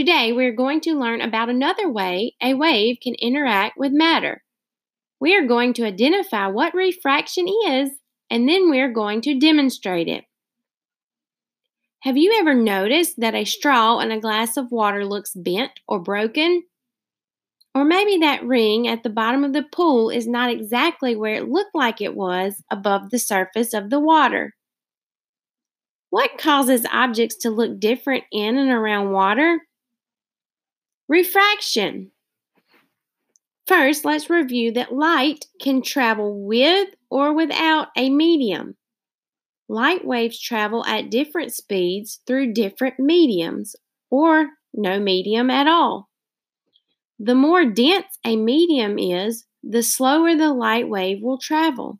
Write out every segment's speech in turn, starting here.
Today, we're going to learn about another way a wave can interact with matter. We are going to identify what refraction is, and then we're going to demonstrate it. Have you ever noticed that a straw in a glass of water looks bent or broken? Or maybe that ring at the bottom of the pool is not exactly where it looked like it was above the surface of the water. What causes objects to look different in and around water? Refraction. First, let's review that light can travel with or without a medium. Light waves travel at different speeds through different mediums or no medium at all. The more dense a medium is, the slower the light wave will travel.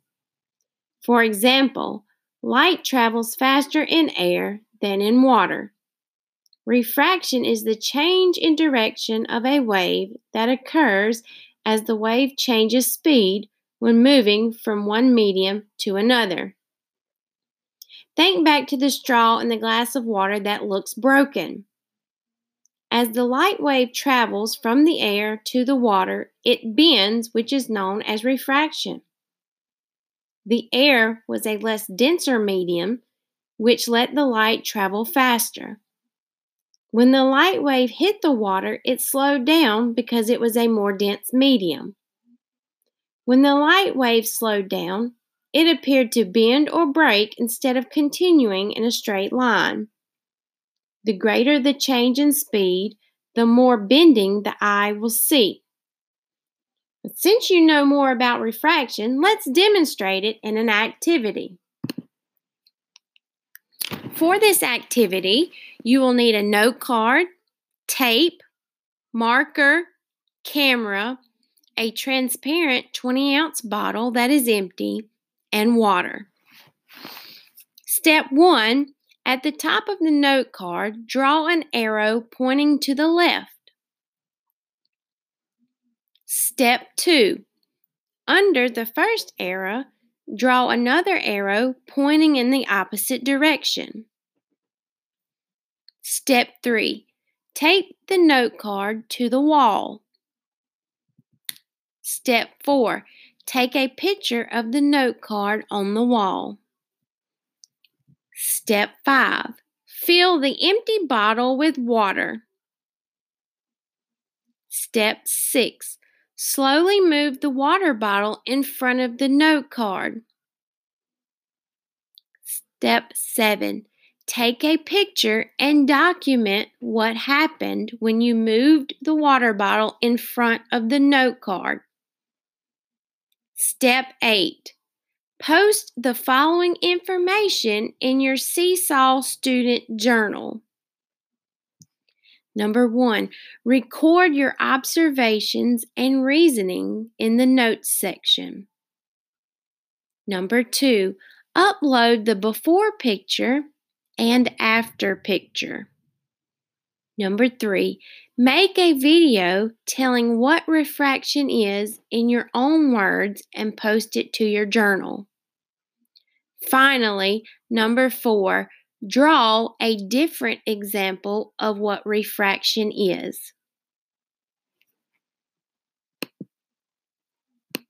For example, light travels faster in air than in water. Refraction is the change in direction of a wave that occurs as the wave changes speed when moving from one medium to another. Think back to the straw in the glass of water that looks broken. As the light wave travels from the air to the water, it bends, which is known as refraction. The air was a less denser medium, which let the light travel faster. When the light wave hit the water, it slowed down because it was a more dense medium. When the light wave slowed down, it appeared to bend or break instead of continuing in a straight line. The greater the change in speed, the more bending the eye will see. But since you know more about refraction, let's demonstrate it in an activity. For this activity, you will need a note card, tape, marker, camera, a transparent 20 ounce bottle that is empty, and water. Step 1 At the top of the note card, draw an arrow pointing to the left. Step 2 Under the first arrow, draw another arrow pointing in the opposite direction. Step 3 Tape the note card to the wall. Step 4 Take a picture of the note card on the wall. Step 5 Fill the empty bottle with water. Step 6 Slowly move the water bottle in front of the note card. Step 7 Take a picture and document what happened when you moved the water bottle in front of the note card. Step 8. Post the following information in your Seesaw Student Journal. Number one, record your observations and reasoning in the notes section. Number two, upload the before picture and after picture. Number three, make a video telling what refraction is in your own words and post it to your journal. Finally, number four, draw a different example of what refraction is.